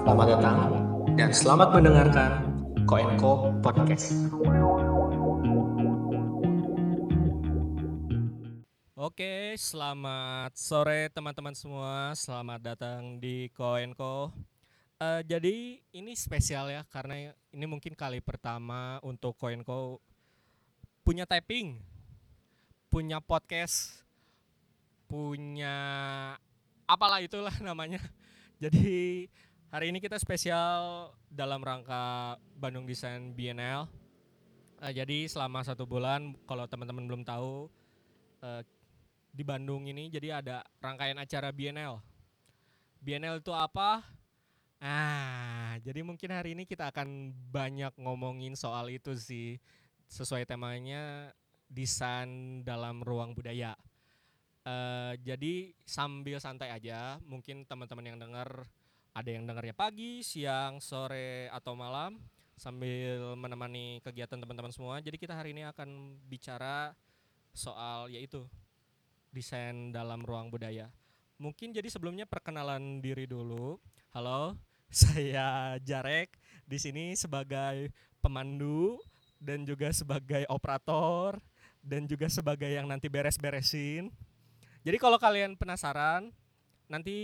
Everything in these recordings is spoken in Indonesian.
Selamat datang dan selamat mendengarkan Koenko Podcast. Oke, selamat sore teman-teman semua. Selamat datang di Koenko. Eh, jadi ini spesial ya karena ini mungkin kali pertama untuk Koenko punya typing, punya podcast, punya apalah itulah namanya. Jadi hari ini kita spesial dalam rangka Bandung Design Bienal. Eh, jadi selama satu bulan, kalau teman-teman belum tahu, eh, di Bandung ini jadi ada rangkaian acara Bienal. Bienal itu apa? Ah, jadi mungkin hari ini kita akan banyak ngomongin soal itu sih. Sesuai temanya desain dalam ruang budaya. Eh, jadi sambil santai aja, mungkin teman-teman yang dengar ada yang dengarnya pagi, siang, sore atau malam sambil menemani kegiatan teman-teman semua. Jadi kita hari ini akan bicara soal yaitu desain dalam ruang budaya. Mungkin jadi sebelumnya perkenalan diri dulu. Halo, saya Jarek di sini sebagai pemandu dan juga sebagai operator dan juga sebagai yang nanti beres-beresin. Jadi kalau kalian penasaran, nanti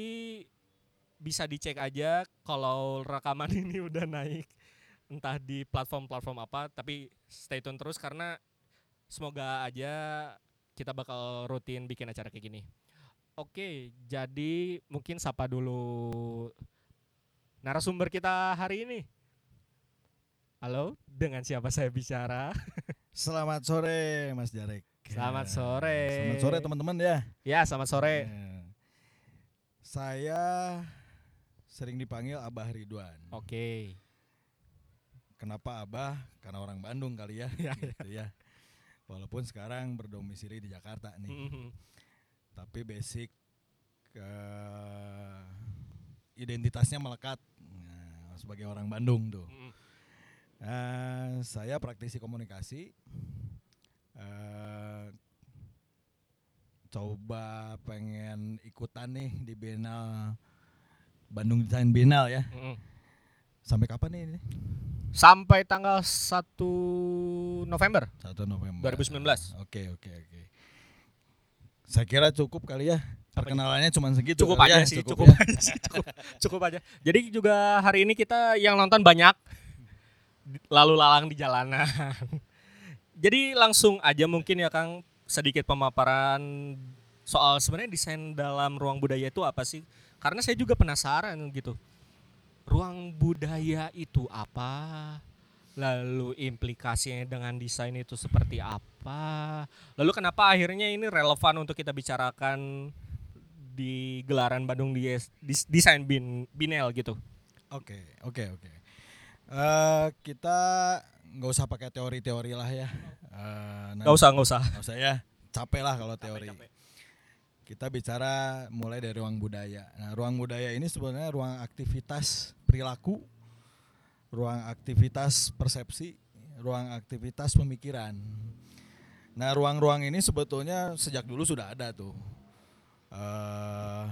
bisa dicek aja kalau rekaman ini udah naik entah di platform-platform apa, tapi stay tune terus karena semoga aja kita bakal rutin bikin acara kayak gini. Oke, jadi mungkin sapa dulu narasumber kita hari ini. Halo, dengan siapa saya bicara? Selamat sore Mas Jarek. Selamat Ya, sore. Selamat sore teman-teman ya. Ya, selamat sore. Ya. Saya sering dipanggil Abah Ridwan. Oke. Kenapa Abah? Karena orang Bandung kali ya. Ya, gitu ya. Walaupun sekarang berdomisili di Jakarta nih. Mhm. Tapi basic eh, identitasnya melekat Nah, sebagai orang Bandung tuh. Eh, saya praktisi komunikasi. Eh, coba pengen ikutan nih di Bienal Bandung Design Bienal ya. Mhm. Sampai kapan nih ini? Sampai tanggal 1 November 1 November. 2019. Oke, oke, oke. Saya kira cukup kali ya. Perkenalannya cuma segitu. Cukup aja ya, sih, cukup cukup ya. aja sih, cukup, cukup aja. Jadi juga hari ini kita yang nonton banyak lalu lalang di jalanan. Jadi langsung aja mungkin ya Kang sedikit pemaparan soal sebenarnya desain dalam ruang budaya itu apa sih? Karena saya juga penasaran gitu. Ruang budaya itu apa? Lalu implikasinya dengan desain itu seperti apa? Lalu kenapa akhirnya ini relevan untuk kita bicarakan di gelaran Bandung Dis- Desain Bin, Binel gitu? Oke, oke, oke. Eh, kita nggak usah pakai teori-teori lah ya. Eh, nanti- Gak usah, gak usah. Nggak usah ya. Capek lah kalau teori. capek. Kita bicara mulai dari ruang budaya. Nah, ruang budaya ini sebenarnya ruang aktivitas perilaku, ruang aktivitas persepsi, ruang aktivitas pemikiran. Nah, ruang-ruang ini sebetulnya sejak dulu sudah ada tuh. Eh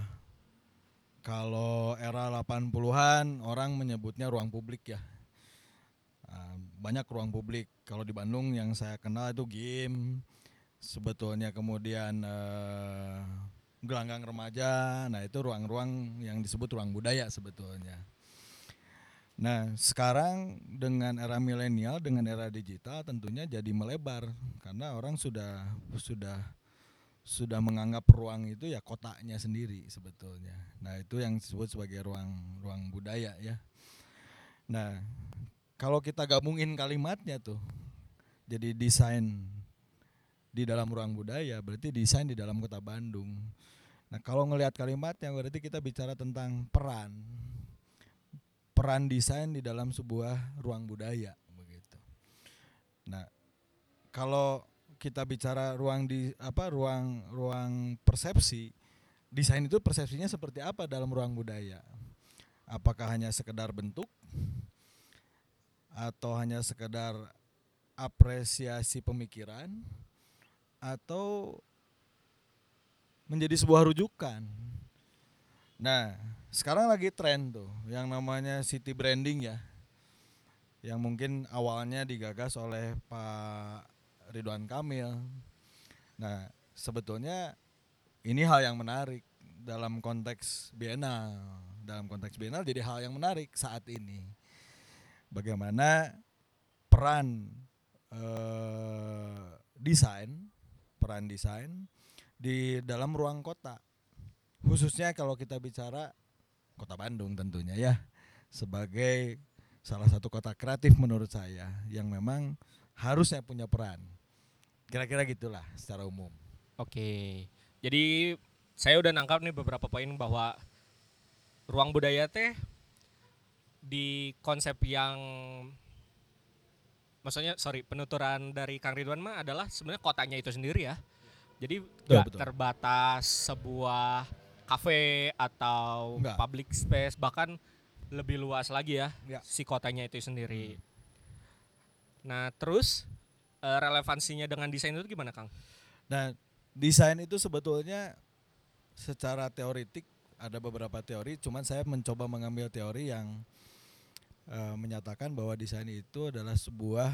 kalau era 80-an orang menyebutnya ruang publik ya. Nah, banyak ruang publik. Kalau di Bandung yang saya kenal itu game, sebetulnya kemudian eh, gelanggang remaja. Nah, itu ruang-ruang yang disebut ruang budaya sebetulnya. Nah, sekarang dengan era milenial, dengan era digital tentunya jadi melebar karena orang sudah sudah sudah menganggap ruang itu ya kotaknya sendiri sebetulnya. Nah, itu yang disebut sebagai ruang ruang budaya ya. Nah, kalau kita gabungin kalimatnya tuh jadi desain di dalam ruang budaya berarti desain di dalam kota Bandung. Nah, kalau ngelihat kalimatnya berarti kita bicara tentang peran peran desain di dalam sebuah ruang budaya begitu. Nah, kalau kita bicara ruang di apa ruang ruang persepsi, desain itu persepsinya seperti apa dalam ruang budaya? Apakah hanya sekedar bentuk atau hanya sekedar apresiasi pemikiran atau menjadi sebuah rujukan. Nah, sekarang lagi tren tuh yang namanya city branding ya. Yang mungkin awalnya digagas oleh Pak Ridwan Kamil. Nah, sebetulnya ini hal yang menarik dalam konteks bienal. Dalam konteks bienal jadi hal yang menarik saat ini. Bagaimana peran eh, desain, peran desain di dalam ruang kota. Khususnya kalau kita bicara Kota Bandung tentunya ya sebagai salah satu kota kreatif menurut saya yang memang harusnya punya peran. Kira-kira gitulah secara umum. Oke. Jadi saya udah nangkap nih beberapa poin bahwa ruang budaya teh di konsep yang maksudnya sorry penuturan dari Kang Ridwan mah adalah sebenarnya kotanya itu sendiri ya. Jadi nggak terbatas sebuah kafe atau Nggak. public space bahkan lebih luas lagi ya Ya. si kotanya itu sendiri. Nah terus eh, relevansinya dengan desain itu gimana Kang? Nah, desain itu sebetulnya secara teoritik ada beberapa teori, cuman saya mencoba mengambil teori yang eh, menyatakan bahwa desain itu adalah sebuah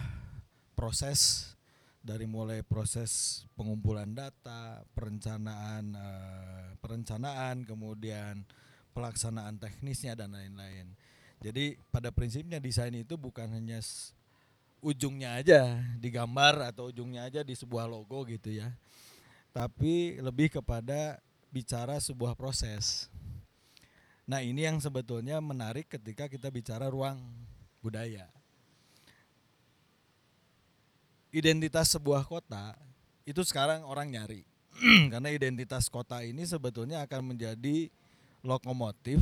proses dari mulai proses pengumpulan data, perencanaan eh, perencanaan, kemudian pelaksanaan teknisnya dan lain-lain. Jadi pada prinsipnya desain itu bukan hanya ujungnya aja digambar atau ujungnya aja di sebuah logo gitu ya. Tapi lebih kepada bicara sebuah proses. Nah, ini yang sebetulnya menarik ketika kita bicara ruang budaya. Identitas sebuah kota itu sekarang orang nyari. Karena identitas kota ini sebetulnya akan menjadi lokomotif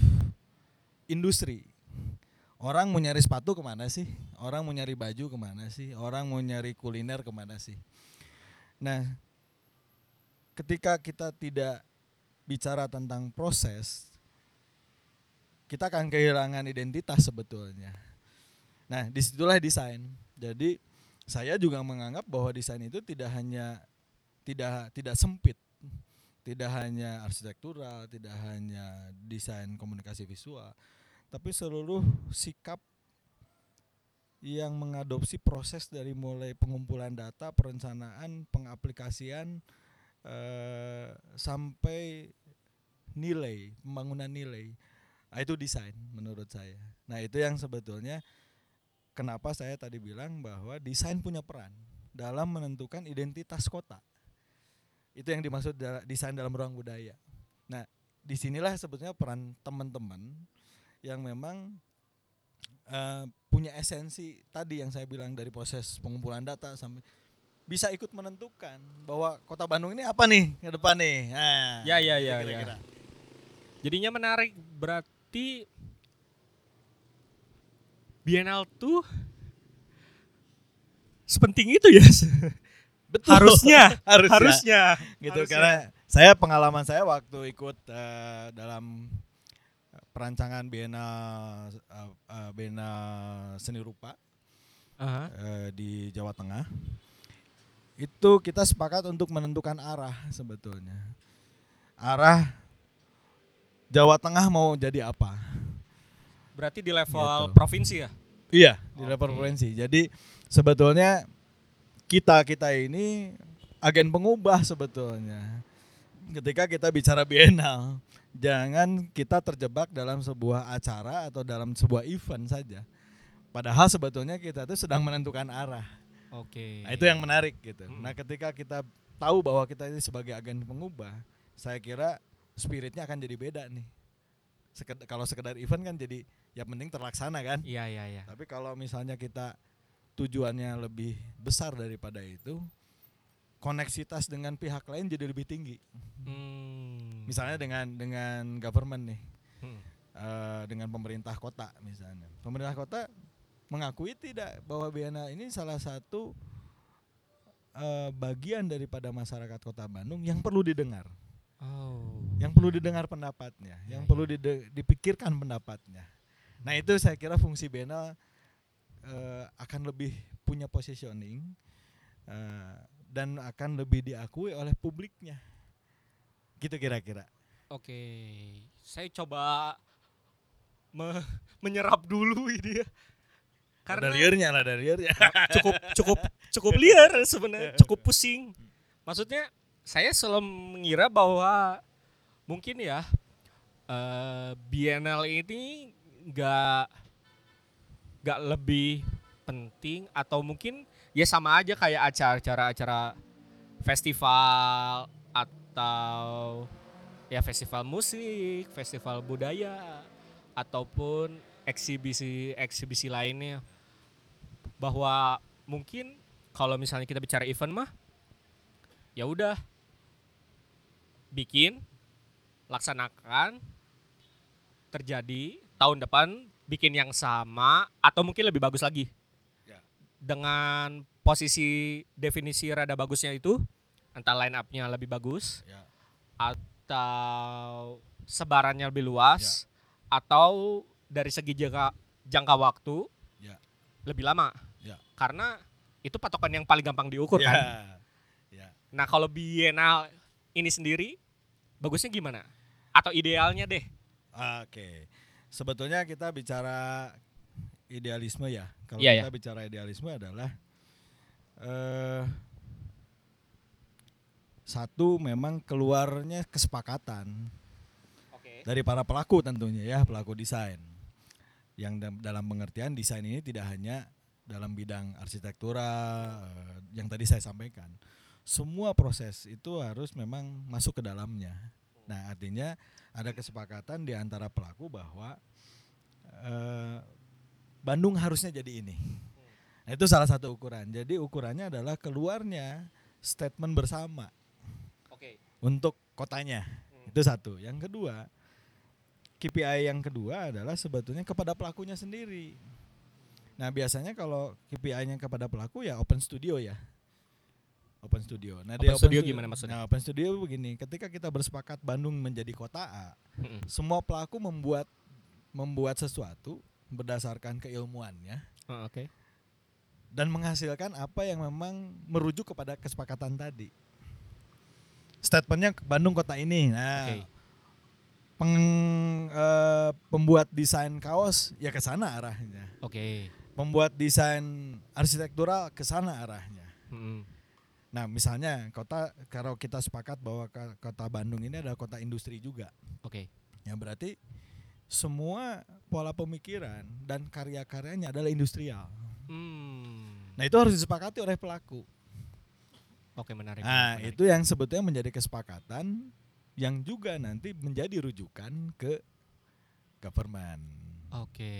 industri. Orang mau nyari sepatu ke mana sih? Orang mau nyari baju ke mana sih? Orang mau nyari kuliner ke mana sih? Nah, ketika kita tidak bicara tentang proses, kita akan kehilangan identitas sebetulnya. Nah, di situlah desain. Jadi saya juga menganggap bahwa desain itu tidak hanya tidak tidak sempit, tidak hanya arsitektural, tidak hanya desain komunikasi visual, tapi seluruh sikap yang mengadopsi proses dari mulai pengumpulan data, perencanaan, pengaplikasian eh, sampai nilai, pembangunan nilai. Nah, itu desain menurut saya. Nah, itu yang sebetulnya kenapa saya tadi bilang bahwa desain punya peran dalam menentukan identitas kota. Itu yang dimaksud desain dalam ruang budaya. Nah, di sinilah sebetulnya peran teman-teman yang memang eh, punya esensi tadi yang saya bilang dari proses pengumpulan data sampai bisa ikut menentukan bahwa kota Bandung ini apa nih ke depan nih. Nah, Ya, ya, ya, kira-kira. Jadinya menarik berarti Bienal tuh sepenting itu ya. Betul. harusnya, harusnya. harusnya gitu Harusnya. karena saya pengalaman saya waktu ikut eh, dalam perancangan Bienal eh, eh, Bienal seni rupa Aha. eh, di Jawa Tengah itu kita sepakat untuk menentukan arah sebetulnya arah Jawa Tengah mau jadi apa Berarti di level Gitu. provinsi ya? iya di level Oke. provinsi jadi sebetulnya kita kita ini agen pengubah sebetulnya ketika kita bicara bienal jangan kita terjebak dalam sebuah acara atau dalam sebuah event saja padahal sebetulnya kita itu sedang menentukan arah Oke. Nah, itu yang menarik gitu. Mm. Nah, ketika kita tahu bahwa kita ini sebagai agen pengubah, saya kira spiritnya akan jadi beda nih. Seked- kalau sekedar event kan jadi ya penting terlaksana kan. Iya, iya, iya. Tapi kalau misalnya kita tujuannya lebih besar daripada itu, koneksitas dengan pihak lain jadi lebih tinggi. Hmm. Misalnya dengan dengan government nih, Hmm. eh, dengan pemerintah kota misalnya. Pemerintah kota mengakui tidak bahwa Biana ini salah satu eh, bagian daripada masyarakat kota Bandung yang perlu didengar, Oh. yang perlu didengar pendapatnya, Ya, yang ya. perlu dipikirkan pendapatnya. Nah itu saya kira fungsi Biana eh, akan lebih punya positioning eh, dan akan lebih diakui oleh publiknya, gitu kira-kira. Oke, saya coba me- menyerap dulu ini ya. Ada Karena liarnya, ada liarnya. cukup cukup cukup liar sebenarnya, cukup pusing. Maksudnya saya selalu mengira bahwa mungkin ya eh, Biennale ini nggak nggak lebih penting atau mungkin ya sama aja kayak acara-acara festival atau ya festival musik, festival budaya ataupun eksibisi-eksibisi lainnya. Bahwa mungkin kalau misalnya kita bicara event mah ya udah bikin laksanakan terjadi tahun depan bikin yang sama atau mungkin lebih bagus lagi Ya. dengan posisi definisi rada bagusnya itu entah line up-nya lebih bagus Ya. atau sebarannya lebih luas atau dari segi jangka jangka waktu Ya. lebih lama Ya. karena itu patokan yang paling gampang diukur Ya. kan Ya. nah kalau bienal ini sendiri bagusnya gimana atau idealnya deh Oke. Sebetulnya kita bicara idealisme ya. Kalau Iya, kita bicara idealisme adalah eh satu memang keluarnya kesepakatan oke dari para pelaku tentunya ya, pelaku desain. Yang dalam pengertian desain ini tidak hanya dalam bidang arsitektura eh, yang tadi saya sampaikan. Semua proses itu harus memang masuk ke dalamnya. Nah, artinya ada kesepakatan di antara pelaku bahwa eh, Bandung harusnya jadi ini. Nah, itu salah satu ukuran. Jadi ukurannya adalah keluarnya statement bersama oke untuk kotanya. Hmm. Itu satu. Yang kedua, KPI yang kedua adalah sebetulnya kepada pelakunya sendiri. Nah, biasanya kalau KPI-nya kepada pelaku ya open studio ya. Open studio. Nah, di Open studio stu- gimana maksudnya? Nah, open studio begini, ketika kita bersepakat Bandung menjadi kota A, Mm-mm. semua pelaku membuat membuat sesuatu berdasarkan keilmuannya Oh, oke dan menghasilkan apa yang memang merujuk kepada kesepakatan tadi. Statementnya Bandung kota ini. Nah, Oke. peng- eh, pembuat desain kaos ya ke sana arahnya. oke Pembuat desain arsitektural ke sana arahnya. Mm-mm. Nah, misalnya kota kalau kita sepakat bahwa kota Bandung ini adalah kota industri juga. oke Ya berarti semua pola pemikiran dan karya-karyanya adalah industrial. Hmm. Nah, itu harus disepakati oleh pelaku. oke menarik Nah, menarik. itu yang sebetulnya menjadi kesepakatan yang juga nanti menjadi rujukan ke government. oke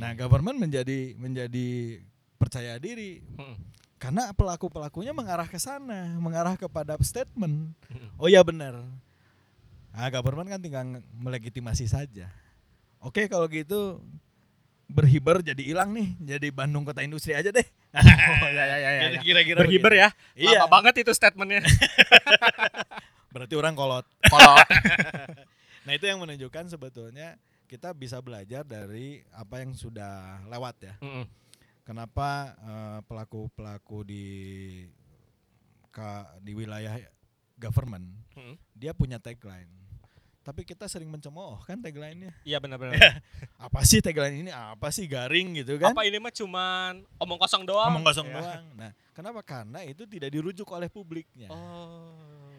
Nah, government menjadi menjadi percaya diri Mm-mm. Karena pelaku-pelakunya mengarah ke sana, mengarah kepada statement. Oh ya benar. Nah, government kan tinggal melegitimasi saja. Oke, kalau gitu berhiber jadi hilang nih, jadi Bandung kota industri aja deh. oh ya ya ya, ya, ya. Kira-kira berhiber begitu. ya Iya. lama banget itu statementnya Berarti orang kolot. kalau Nah itu yang menunjukkan sebetulnya kita bisa belajar dari apa yang sudah lewat ya. Mm-mm. Kenapa eh, pelaku-pelaku di ka- di wilayah government Mm-mm. dia punya tagline. Tapi kita sering mencemooh kan tagline-nya. iya benar-benar Apa sih tagline ini? Apa sih garing gitu kan? apa ini mah cuman omong kosong doang Ngomong kosong Ya. doang. Nah, kenapa? Karena itu tidak dirujuk oleh publiknya. oh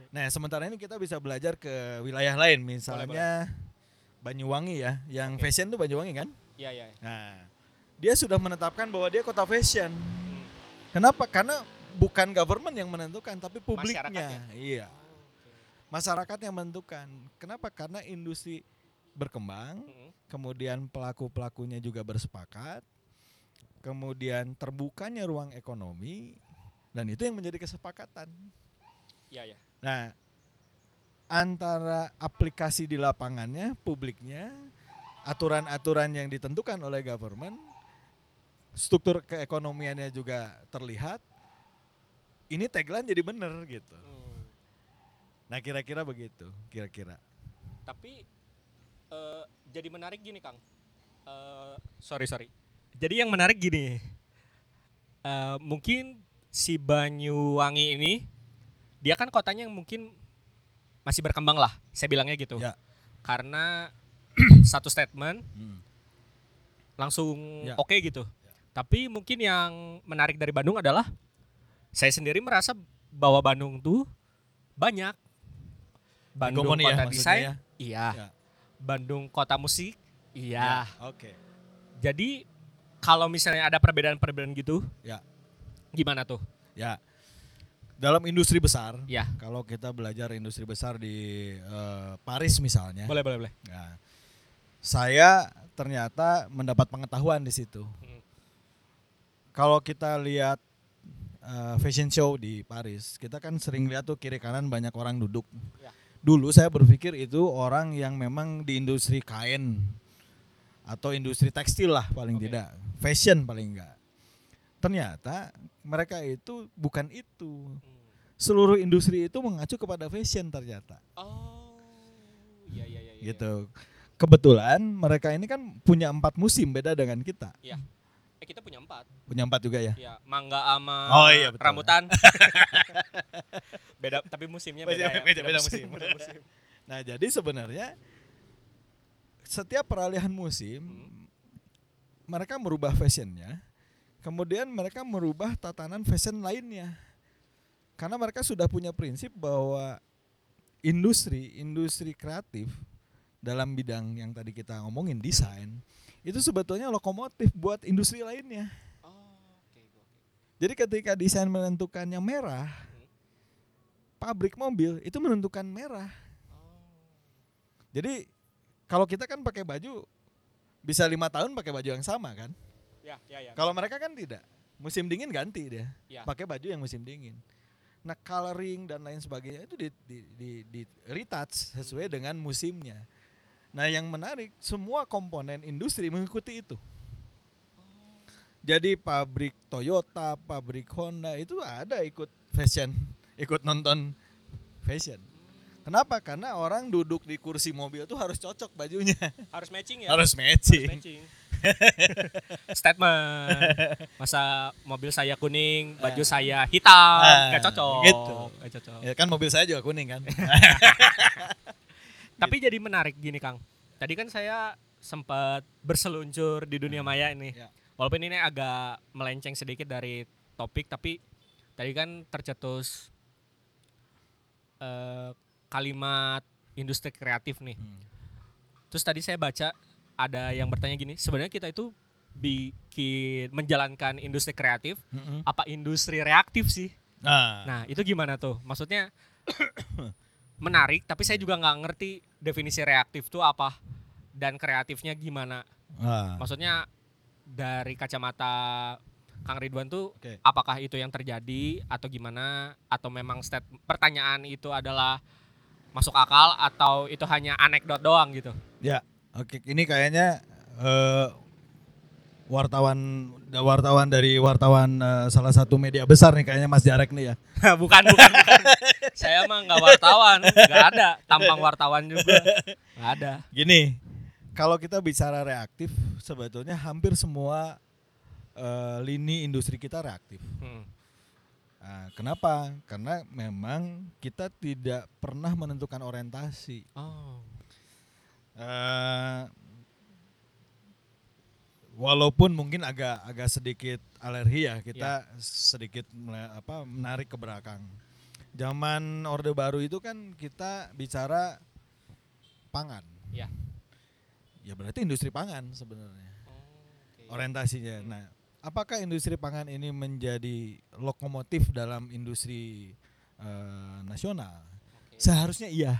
Nah, sementara ini kita bisa belajar ke wilayah lain, misalnya Banyuwangi ya, yang Oke. fashion tuh Banyuwangi kan? iya iya Nah, dia sudah menetapkan bahwa dia kota fashion. Hmm. Kenapa? Karena bukan government yang menentukan, tapi publiknya. Masyarakatnya. Iya, masyarakat yang menentukan. Kenapa? Karena industri berkembang, Mm-mm. kemudian pelaku-pelakunya juga bersepakat, kemudian terbukanya ruang ekonomi, dan itu yang menjadi kesepakatan. iya iya Nah, antara aplikasi di lapangannya, publiknya, aturan-aturan yang ditentukan oleh government, struktur keekonomiannya juga terlihat. Ini tagline jadi bener gitu. Hmm. Nah, kira-kira begitu, kira-kira. tapi eh, jadi menarik gini kang Eh, sorry sorry jadi yang menarik gini Eh, mungkin si Banyuwangi ini dia kan kotanya yang mungkin masih berkembang lah saya bilangnya gitu Ya. karena satu statement Hmm. langsung Ya. oke gitu. Tapi mungkin yang menarik dari Bandung adalah saya sendiri merasa bahwa Bandung tuh banyak. Bandung Hegemoni ya, kota maksudnya desain, ya? iya. Ya. Bandung kota musik, iya. Oke. Jadi kalau misalnya ada perbedaan-perbedaan gitu, Ya. gimana tuh? Ya. Dalam industri besar, Ya, kalau kita belajar industri besar di eh, Paris misalnya, boleh boleh boleh. Nah, saya ternyata mendapat pengetahuan di situ. Hmm. Kalau kita lihat eh, fashion show di Paris, kita kan sering lihat tuh kiri kanan banyak orang duduk. Ya. Dulu saya berpikir itu orang yang memang di industri kain atau industri tekstil lah paling Oke. tidak, fashion paling enggak. Ternyata mereka itu bukan itu. Seluruh industri itu mengacu kepada fashion ternyata Oh, iya iya iya. iya. gitu. Kebetulan mereka ini kan punya empat musim beda dengan kita. Eh kita punya empat. Punya empat juga ya. Ya, mangga sama Oh, iya, betul. rambutan. beda tapi musimnya beda, Beda- ya. beda- beda musim. beda musim. Nah jadi sebenarnya setiap peralihan musim Hmm. mereka merubah fashionnya, kemudian mereka merubah tatanan fashion lainnya. Karena mereka sudah punya prinsip bahwa industri industri kreatif dalam bidang yang tadi kita ngomongin desain itu sebetulnya lokomotif buat industri lainnya. Oh. Jadi ketika desain menentukannya merah, pabrik mobil itu menentukan merah. Oh. Jadi kalau kita kan pakai baju bisa lima tahun pakai baju yang sama kan. Ya, ya, ya. Kalau mereka kan tidak. Musim dingin ganti dia, Ya. pakai baju yang musim dingin. Nah coloring dan lain sebagainya itu di, di, di, di retouch sesuai dengan musimnya. Nah yang menarik semua komponen industri mengikuti itu. Jadi pabrik Toyota, pabrik Honda itu ada ikut fashion, ikut nonton fashion. Kenapa? Karena orang duduk di kursi mobil tuh harus cocok bajunya, Harus matching ya. harus Harus matching. matching. Statement. Masa mobil saya kuning, baju saya hitam, Ah, nggak cocok. gitu. Nggak cocok. Ya kan mobil saya juga kuning kan. Tapi jadi menarik gini Kang. Tadi kan saya sempat berseluncur di dunia maya ini. Ya. Walaupun ini agak melenceng sedikit dari topik, tapi tadi kan tercetus eh, kalimat industri kreatif nih. Hmm. Terus tadi saya baca ada yang bertanya gini, sebenarnya kita itu bikin menjalankan industri kreatif Mm-mm. apa industri reaktif sih? Nah, Nah itu gimana tuh? Maksudnya menarik, tapi saya juga nggak ngerti definisi reaktif tuh apa dan kreatifnya gimana. nah, Maksudnya dari kacamata Kang Ridwan tuh Oke. apakah itu yang terjadi atau gimana? Atau memang stat pertanyaan itu adalah masuk akal atau itu hanya anekdot doang gitu? ya, oke. Ini kayaknya eh, wartawan wartawan dari wartawan eh, salah satu media besar nih kayaknya Mas Jarek nih ya. bukan, bukan, bukan. Saya mah nggak wartawan, nggak ada tampang wartawan juga, nggak ada. Gini, kalau kita bicara reaktif, sebetulnya hampir semua eh, lini industri kita reaktif. Hmm. Nah, kenapa? Karena memang kita tidak pernah menentukan orientasi. Oh, Eh, walaupun mungkin agak agak sedikit alergi ya kita sedikit mele- apa menarik ke belakang. Zaman Orde Baru itu kan kita bicara pangan. Ya. Ya berarti industri pangan sebenarnya Oke. orientasinya. Nah, apakah industri pangan ini menjadi lokomotif dalam industri eh, nasional? Oke. Seharusnya iya.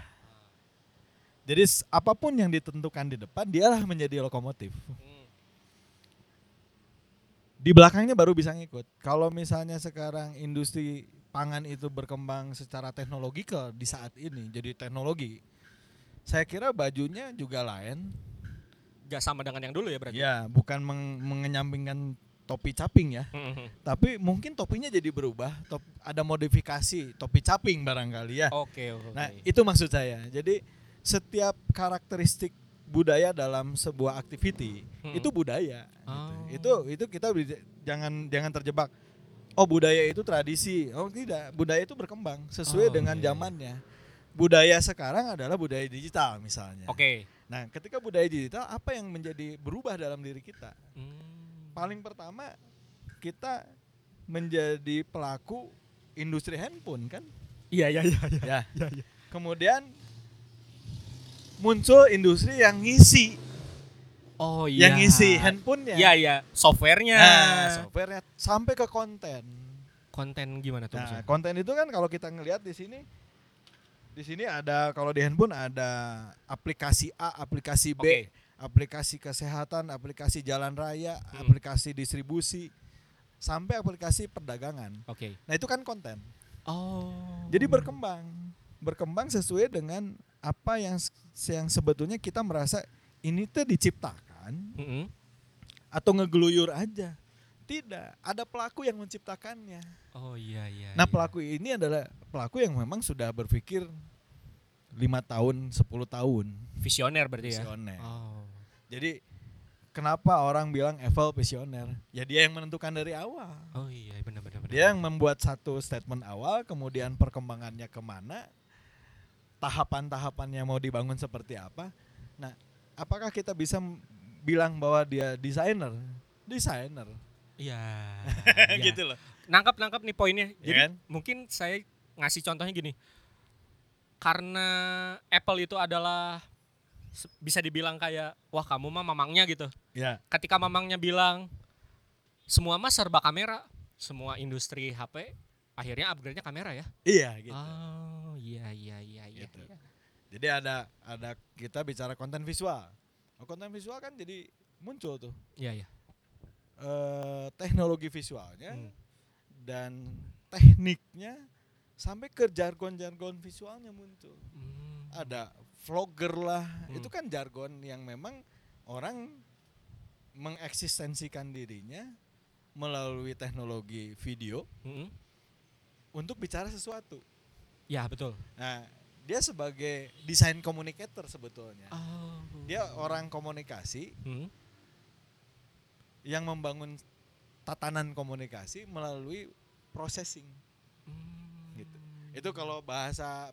Jadi s- apa pun yang ditentukan di depan dialah menjadi lokomotif. Hmm. Di belakangnya baru bisa ngikut. Kalau misalnya sekarang industri pangan itu berkembang secara teknologikal di saat ini jadi teknologi. Saya kira bajunya juga lain. Gak sama dengan yang dulu ya berarti? Ya, bukan meng- mengenyampingkan topi caping ya. Hmm, hmm. Tapi mungkin topinya jadi berubah. Top, ada modifikasi topi caping barangkali ya. Oke, oke. Nah, itu maksud saya. Jadi setiap karakteristik budaya dalam sebuah activity Hmm. itu budaya. gitu. Oh. Itu itu kita jangan jangan terjebak. Oh budaya itu tradisi. Oh tidak, budaya itu berkembang sesuai Oh, dengan iya. zamannya. budaya sekarang adalah budaya digital misalnya. Oke. Nah, ketika budaya digital apa yang menjadi berubah dalam diri kita? Hmm. Paling pertama kita menjadi pelaku industri handphone kan? Iya iya iya. iya. Ya. Iya, iya. Kemudian muncul industri yang ngisi, Oh iya. yang ngisi handphonenya. Iya iya. Softwarenya. Nah, softwarenya sampai ke konten. Konten gimana tuh? Nah, maksudnya? konten itu kan kalau kita ngelihat di sini di sini ada kalau di handphone ada aplikasi A, aplikasi B, Oke. aplikasi kesehatan, aplikasi jalan raya, Hmm. aplikasi distribusi, sampai aplikasi perdagangan. Oke. Nah, itu kan konten. Oh. Jadi berkembang. Berkembang sesuai dengan apa yang yang sebetulnya kita merasa ini tuh diciptakan Mm-mm. atau ngegeluyur aja. Tidak, ada pelaku yang menciptakannya. Oh iya iya. Nah iya. pelaku ini adalah pelaku yang memang sudah berpikir lima tahun, 10 tahun visioner berarti ya. visioner. Oh. Jadi kenapa orang bilang Apple visioner? Ya dia yang menentukan dari awal. Oh iya benar benar benar. Dia yang membuat satu statement awal, kemudian perkembangannya ke mana, tahapan-tahapannya mau dibangun seperti apa. Nah, apakah kita bisa bilang bahwa dia desainer? Desainer, Iya. iya. gitu loh. Nangkap nangkap nih poinnya. Ya Jadi kan? mungkin saya ngasih contohnya gini. Karena Apple itu adalah bisa dibilang kayak wah kamu mah mamangnya gitu. Ya, Ketika mamangnya bilang semua mah serba kamera, semua industri HP akhirnya upgrade-nya kamera ya. iya gitu. Oh, iya iya iya iya. Gitu. iya. Jadi ada ada kita bicara konten visual. Oh, konten visual kan jadi muncul tuh Iya iya. eh teknologi visualnya Hmm. dan tekniknya sampai ke jargon-jargon visualnya muncul. Hmm. Ada vlogger lah, Hmm. itu kan jargon yang memang orang mengeksistensikan dirinya melalui teknologi video Mm-mm. untuk bicara sesuatu. Ya betul. Nah, dia sebagai desain communicator sebetulnya. Oh. Dia orang komunikasi Hmm. yang membangun tatanan komunikasi melalui processing. Hmm. Gitu. Itu kalau bahasa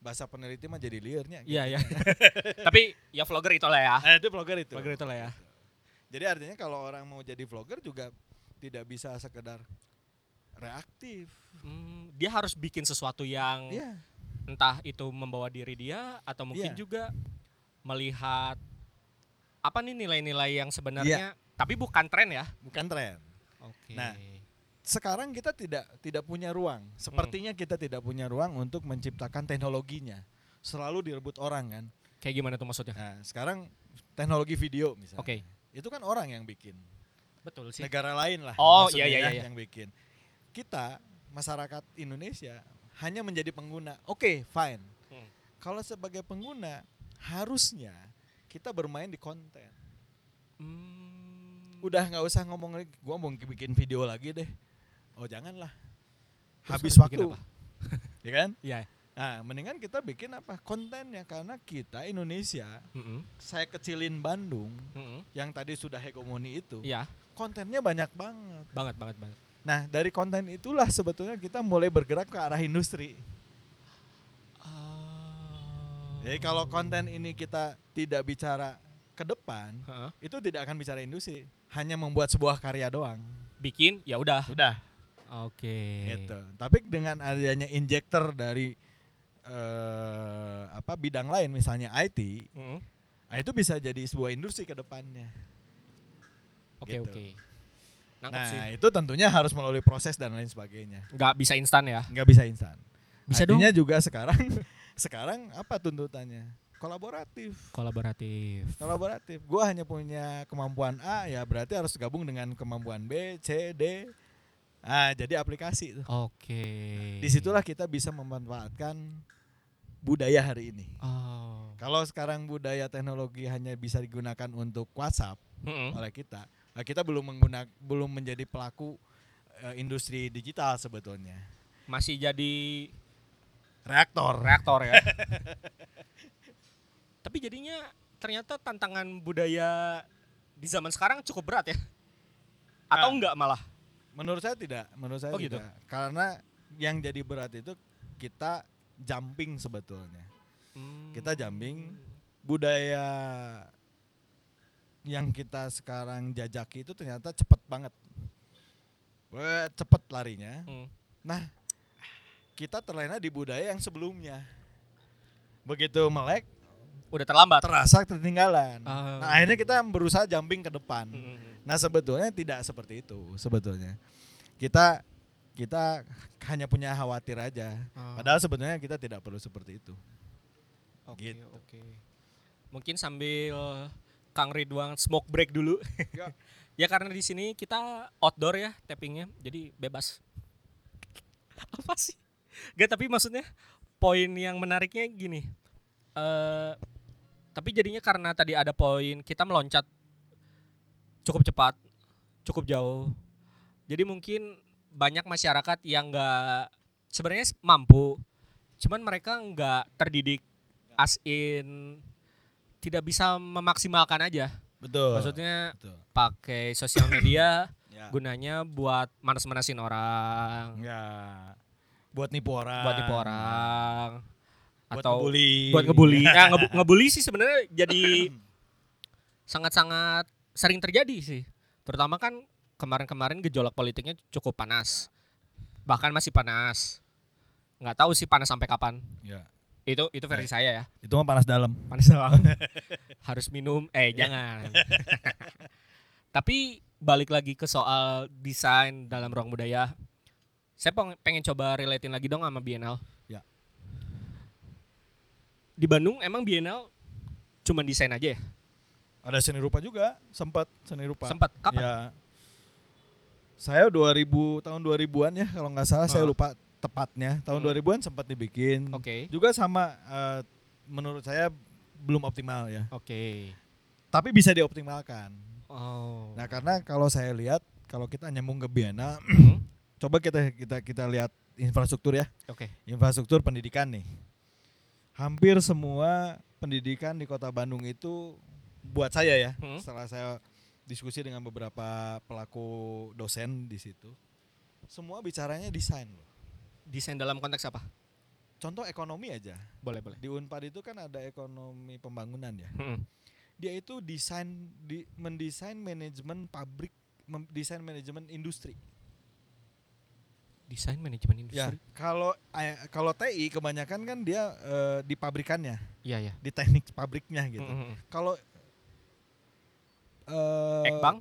bahasa peneliti mah jadi liarnya. gitu. Iya ya. Tapi ya vlogger itulah ya. Eh, itu vlogger itu. Vlogger itulah ya. Jadi artinya kalau orang mau jadi vlogger juga tidak bisa sekedar reaktif. Hmm, dia harus bikin sesuatu yang Iya. Entah itu membawa diri dia atau mungkin Iya. juga melihat apa nih nilai-nilai yang sebenarnya tapi bukan tren ya. Bukan tren. Oke. Nah, Sekarang kita tidak tidak punya ruang. Sepertinya kita tidak punya ruang untuk menciptakan teknologinya. Selalu direbut orang kan. kayak gimana tuh maksudnya? Nah, sekarang teknologi video misalnya. Oke. Itu kan orang yang bikin. Betul sih. negara lain lah Oh, maksudnya iya, iya, ya, iya. yang bikin kita masyarakat Indonesia hanya menjadi pengguna oke fine Hmm. kalau sebagai pengguna harusnya kita bermain di konten Hmm. udah nggak usah ngomong lagi gua mau bikin video lagi deh oh janganlah Terus habis waktu apa? ya kan Iya. nah mendingan kita bikin apa kontennya karena kita Indonesia Mm-mm. saya kecilin Bandung Mm-mm. yang tadi sudah hegemoni itu Iya, kontennya banyak banget banget banget banget. Nah, dari konten itulah sebetulnya kita mulai bergerak ke arah industri. Oh. Jadi kalau konten ini kita tidak bicara ke depan, Heeh. itu tidak akan bicara industri, hanya membuat sebuah karya doang. bikin ya udah. Sudah. Oke. Gitu. Tapi dengan adanya injektor dari eh, apa bidang lain misalnya IT, Mm-mm. nah itu bisa jadi sebuah industri ke depannya. Oke Gitu. oke. Nangkep sih. Nah, itu tentunya harus melalui proses dan lain sebagainya. Nggak bisa instan ya. Nggak bisa instan. Bisa Artinya juga sekarang sekarang apa tuntutannya? Kolaboratif. Kolaboratif. Kolaboratif. Gua hanya punya kemampuan A ya berarti harus gabung dengan kemampuan B, C, D. Ah, jadi aplikasi itu. Oke. Di situlah kita bisa memanfaatkan budaya hari ini. Oh. Kalau sekarang budaya teknologi hanya bisa digunakan untuk WhatsApp Mm-mm. oleh kita, nah kita belum menggunakan belum menjadi pelaku eh, industri digital sebetulnya. Masih jadi Reaktor. reaktor ya. Tapi jadinya ternyata tantangan budaya di zaman sekarang cukup berat ya. Atau Ah. enggak malah? Menurut saya tidak, menurut saya Oh, gitu? tidak. Karena yang jadi berat itu kita jumping sebetulnya. Hmm. Kita jumping budaya yang kita sekarang jajaki itu ternyata cepet banget. Wah, cepet larinya. Hmm. Nah, kita terlena di budaya yang sebelumnya. Begitu melek, Udah terlambat. terasa ketinggalan. Ah. Nah, akhirnya kita berusaha jumping ke depan. Hmm. Nah, sebetulnya tidak seperti itu sebetulnya. Kita kita hanya punya khawatir aja. Ah. Padahal sebetulnya kita tidak perlu seperti itu. Oke, Gitu. oke. Mungkin sambil Kang Ridwan smoke break dulu. Ya. ya karena di sini kita outdoor ya tappingnya, jadi bebas. Apa sih? Gak tapi maksudnya poin yang menariknya gini. eh tapi jadinya karena tadi ada poin kita meloncat cukup cepat, cukup jauh. Jadi mungkin banyak masyarakat yang nggak sebenarnya mampu, cuman mereka nggak terdidik as in tidak bisa memaksimalkan aja. Betul. Maksudnya Betul. pakai sosial media Ya. gunanya buat manas-manasin orang, Ya. Buat nipu orang. buat tipu orang, Buat atau ngebully. buat ngebully. Nah, ngebu- ngebully sih sebenarnya jadi sangat-sangat sering terjadi sih. Terutama kan kemarin-kemarin gejolak politiknya cukup panas. Bahkan masih panas. Nggak tahu sih panas sampai kapan. Ya. Itu itu versi saya ya. Itu mah panas dalam. Panas doang. Harus minum. Eh jangan. Tapi balik lagi ke soal desain dalam ruang budaya. Saya peng- pengen coba relatein lagi dong sama Bienal. Ya. Di Bandung emang Bienal cuma desain aja ya? Ada seni rupa juga, sempat seni rupa. Sempat kapan? Ya. Saya 2000 tahun 2000-an ya kalau nggak salah saya Ah. lupa tepatnya. Tahun Hmm. 2000-an sempat dibikin. Oke. Juga sama eh, menurut saya belum optimal ya. Oke. Tapi bisa dioptimalkan. Oh. Nah, karena kalau saya lihat kalau kita nyambung ke Biana, Hmm. coba kita kita kita lihat infrastruktur ya. Oke. Infrastruktur pendidikan nih. Hampir semua pendidikan di Kota Bandung itu buat saya ya, Hmm. setelah saya diskusi dengan beberapa pelaku dosen di situ, semua bicaranya desain loh. Desain dalam konteks apa? Contoh ekonomi aja. Boleh boleh. Di Unpad itu kan ada ekonomi pembangunan ya. Hmm. Dia itu desain di mendesain manajemen pabrik, desain manajemen industri. Desain manajemen Ya, industri. kalau eh, kalau TI kebanyakan kan dia eh, di pabrikannya, Iya ya. di teknik pabriknya gitu. Hmm, hmm, Kalau eh Ekbang?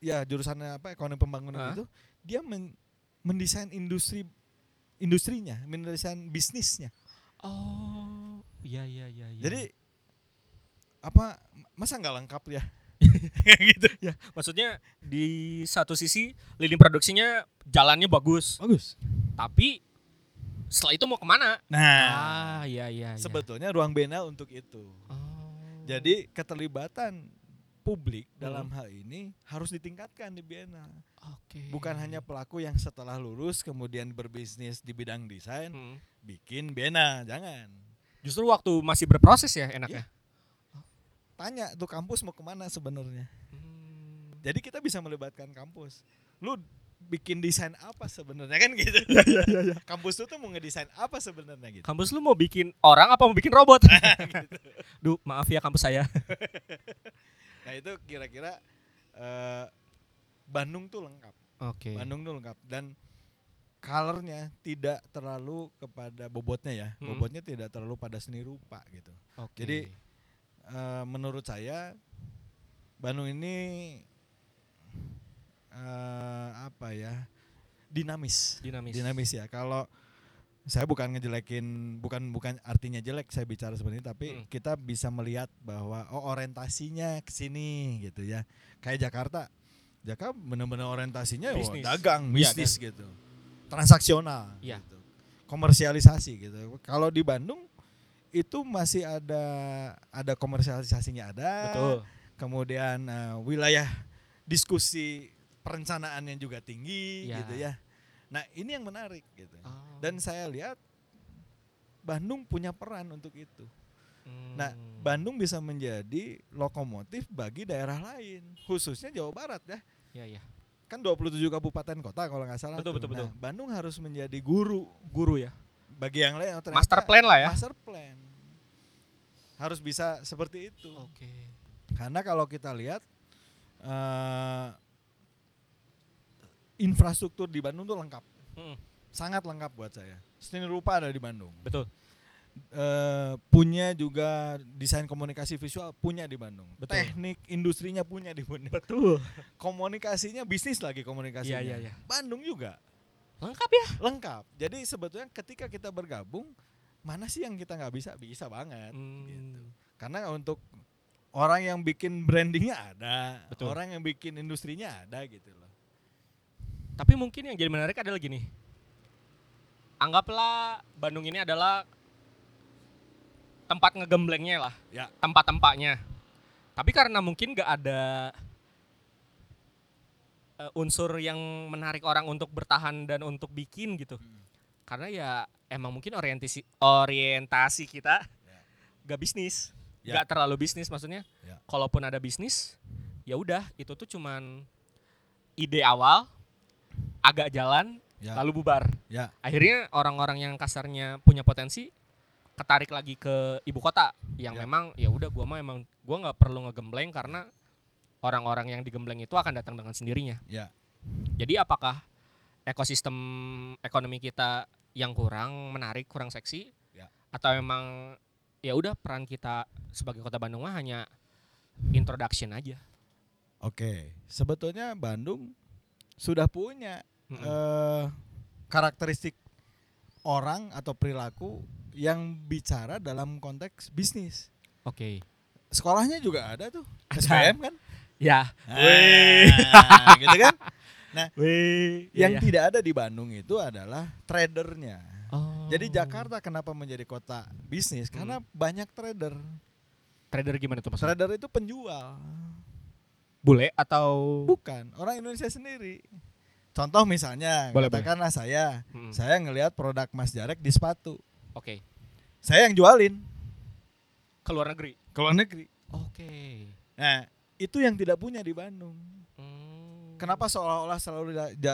ya jurusannya apa ekonomi pembangunan itu dia men- mendesain industri industrinya, mendesain bisnisnya. Oh, iya iya iya. iya. Jadi apa masa nggak lengkap ya? gitu. ya, maksudnya di satu sisi lini produksinya jalannya bagus, Bagus. tapi setelah itu mau ke mana? Nah, ah, iya iya. iya. sebetulnya ruang bena untuk itu. Oh. Jadi keterlibatan publik dalam Hmm. hal ini harus ditingkatkan di Biena. oke. Bukan hanya pelaku yang setelah lulus kemudian berbisnis di bidang desain Hmm. bikin Biena, jangan. Justru waktu masih berproses ya enaknya. Tanya tuh kampus mau ke mana sebenarnya. Hmm. Jadi kita bisa melibatkan kampus. Lu bikin desain apa sebenarnya kan gitu. Kampus itu tuh mau ngedesain apa sebenarnya gitu. Kampus lu mau bikin orang apa mau bikin robot? Duh, maaf ya kampus saya. Nah itu kira-kira eh, Bandung tuh lengkap. Oke. Bandung tuh lengkap dan colornya tidak terlalu kepada bobotnya ya. Hmm. Bobotnya tidak terlalu pada seni rupa gitu. Oke. Jadi eh, menurut saya Bandung ini eh, apa ya dinamis. dinamis. Dinamis ya. Kalau saya bukan ngejelekin, bukan bukan artinya jelek saya bicara seperti ini, tapi Hmm. kita bisa melihat bahwa oh orientasinya ke sini gitu ya. Kayak Jakarta, Jakarta benar-benar orientasinya oh, Bisnis. dagang, Iya, bisnis gitu, transaksional, Iya. gitu. komersialisasi gitu. Kalau di Bandung itu masih ada ada komersialisasinya ada, Betul. kemudian eh, wilayah diskusi perencanaannya juga tinggi Ya. gitu ya. Nah ini yang menarik gitu. Oh. Dan saya lihat Bandung punya peran untuk itu. Nah Hmm. Bandung bisa menjadi lokomotif bagi daerah lain, khususnya Jawa Barat ya. Iya iya. Kan 27 kabupaten kota kalau nggak salah. Betul, tuh. betul, betul. Nah, Bandung harus menjadi guru, Guru ya. bagi yang lain oh, ternyata Master plan lah ya. master plan harus bisa seperti itu Oke. karena kalau kita lihat eh, infrastruktur di Bandung tuh lengkap Mm, sangat lengkap buat saya seni rupa ada di Bandung betul. Eh, punya juga desain komunikasi visual punya di Bandung Betul. teknik industrinya punya di Bandung Betul. komunikasinya bisnis lagi komunikasinya Iya, iya, iya. Bandung juga Lengkap ya. lengkap jadi sebetulnya ketika kita bergabung mana sih yang kita nggak bisa bisa banget Hmm. gitu. karena untuk orang yang bikin brandingnya ada Betul. orang yang bikin industrinya ada gitu loh Tapi mungkin yang jadi menarik adalah gini. Anggaplah Bandung ini adalah tempat ngegemblengnya lah, ya tempat-tempatnya. Tapi karena mungkin gak ada eh, unsur yang menarik orang untuk bertahan dan untuk bikin gitu. Hmm. Karena ya emang mungkin orientasi orientasi kita Ya. gak bisnis, Ya. gak terlalu bisnis maksudnya. Ya. Kalaupun ada bisnis, ya udah itu tuh cuman ide awal, agak jalan, ya lalu bubar. Ya Akhirnya orang-orang yang kasarnya punya potensi ketarik lagi ke ibu kota yang Ya. memang ya udah gua mah emang gua nggak perlu ngegembleng karena orang-orang yang digembleng itu akan datang dengan sendirinya. ya Jadi apakah ekosistem ekonomi kita yang kurang menarik, kurang seksi Ya. atau memang ya udah peran kita sebagai kota Bandung mah hanya introduction aja. oke sebetulnya Bandung sudah punya Mm-mm. eh, karakteristik orang atau perilaku yang bicara dalam konteks bisnis Oke. sekolahnya juga ada tuh Ada. SPM kan Ya. Ah, gitu kan Wih. yang tidak ada di Bandung itu adalah tradernya Oh. jadi Jakarta kenapa menjadi kota bisnis karena banyak trader trader gimana tuh maksudnya? trader itu penjual Bule atau bukan orang Indonesia sendiri contoh misalnya Boleh, katakanlah saya Mm. saya ngelihat produk Mas Jarek di sepatu Oke. saya yang jualin Ke luar negeri. ke luar negeri Oke. nah itu yang tidak punya di Bandung Hmm. kenapa seolah-olah selalu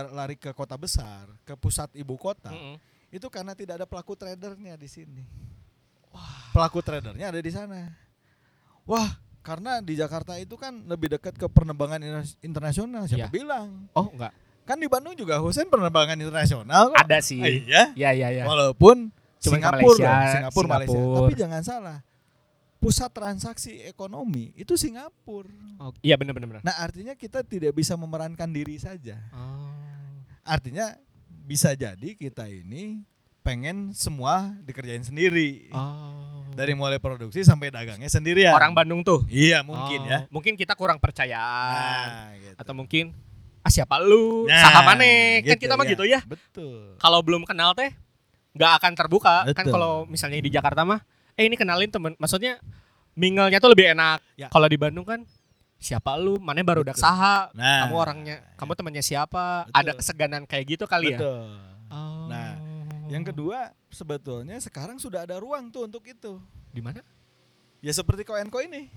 lari ke kota besar ke pusat ibu kota Mm-mm. itu karena tidak ada pelaku tradernya di sini pelaku tradernya ada di sana wah karena di Jakarta itu kan lebih dekat ke penerbangan interna- internasional siapa Iya. bilang Oh enggak. Kan di Bandung juga Husein penerbangan internasional kok Ada sih. iya Ya ya ya. walaupun Cuman ke Singapura Malaysia, loh, Singapura, Malaysia Singapura. tapi jangan salah pusat transaksi ekonomi itu Singapura Oh, Iya benar benar benar. nah artinya kita tidak bisa memerankan diri saja Oh. artinya bisa jadi kita ini pengen semua dikerjain sendiri Oh. dari mulai produksi sampai dagangnya sendirian orang Bandung tuh. iya mungkin Oh, ya Mungkin kita kurang percayaan nah, gitu. atau mungkin ah siapa lu? Nah, Saha maneh? Kan gitu, kita mah ya. gitu ya. betul Kalau belum kenal teh nggak akan terbuka. Kan Betul. kalau misalnya di Jakarta mah eh ini kenalin temen maksudnya mingelnya tuh lebih enak. Ya. Kalau di Bandung kan siapa lu? Mana baru Betul. saha? nah kamu orangnya, kamu temannya siapa? Betul. Ada keseganan kayak gitu kali ya? betul Oh. Nah, yang kedua sebetulnya sekarang sudah ada ruang tuh untuk itu di mana? Ya seperti Koenko ini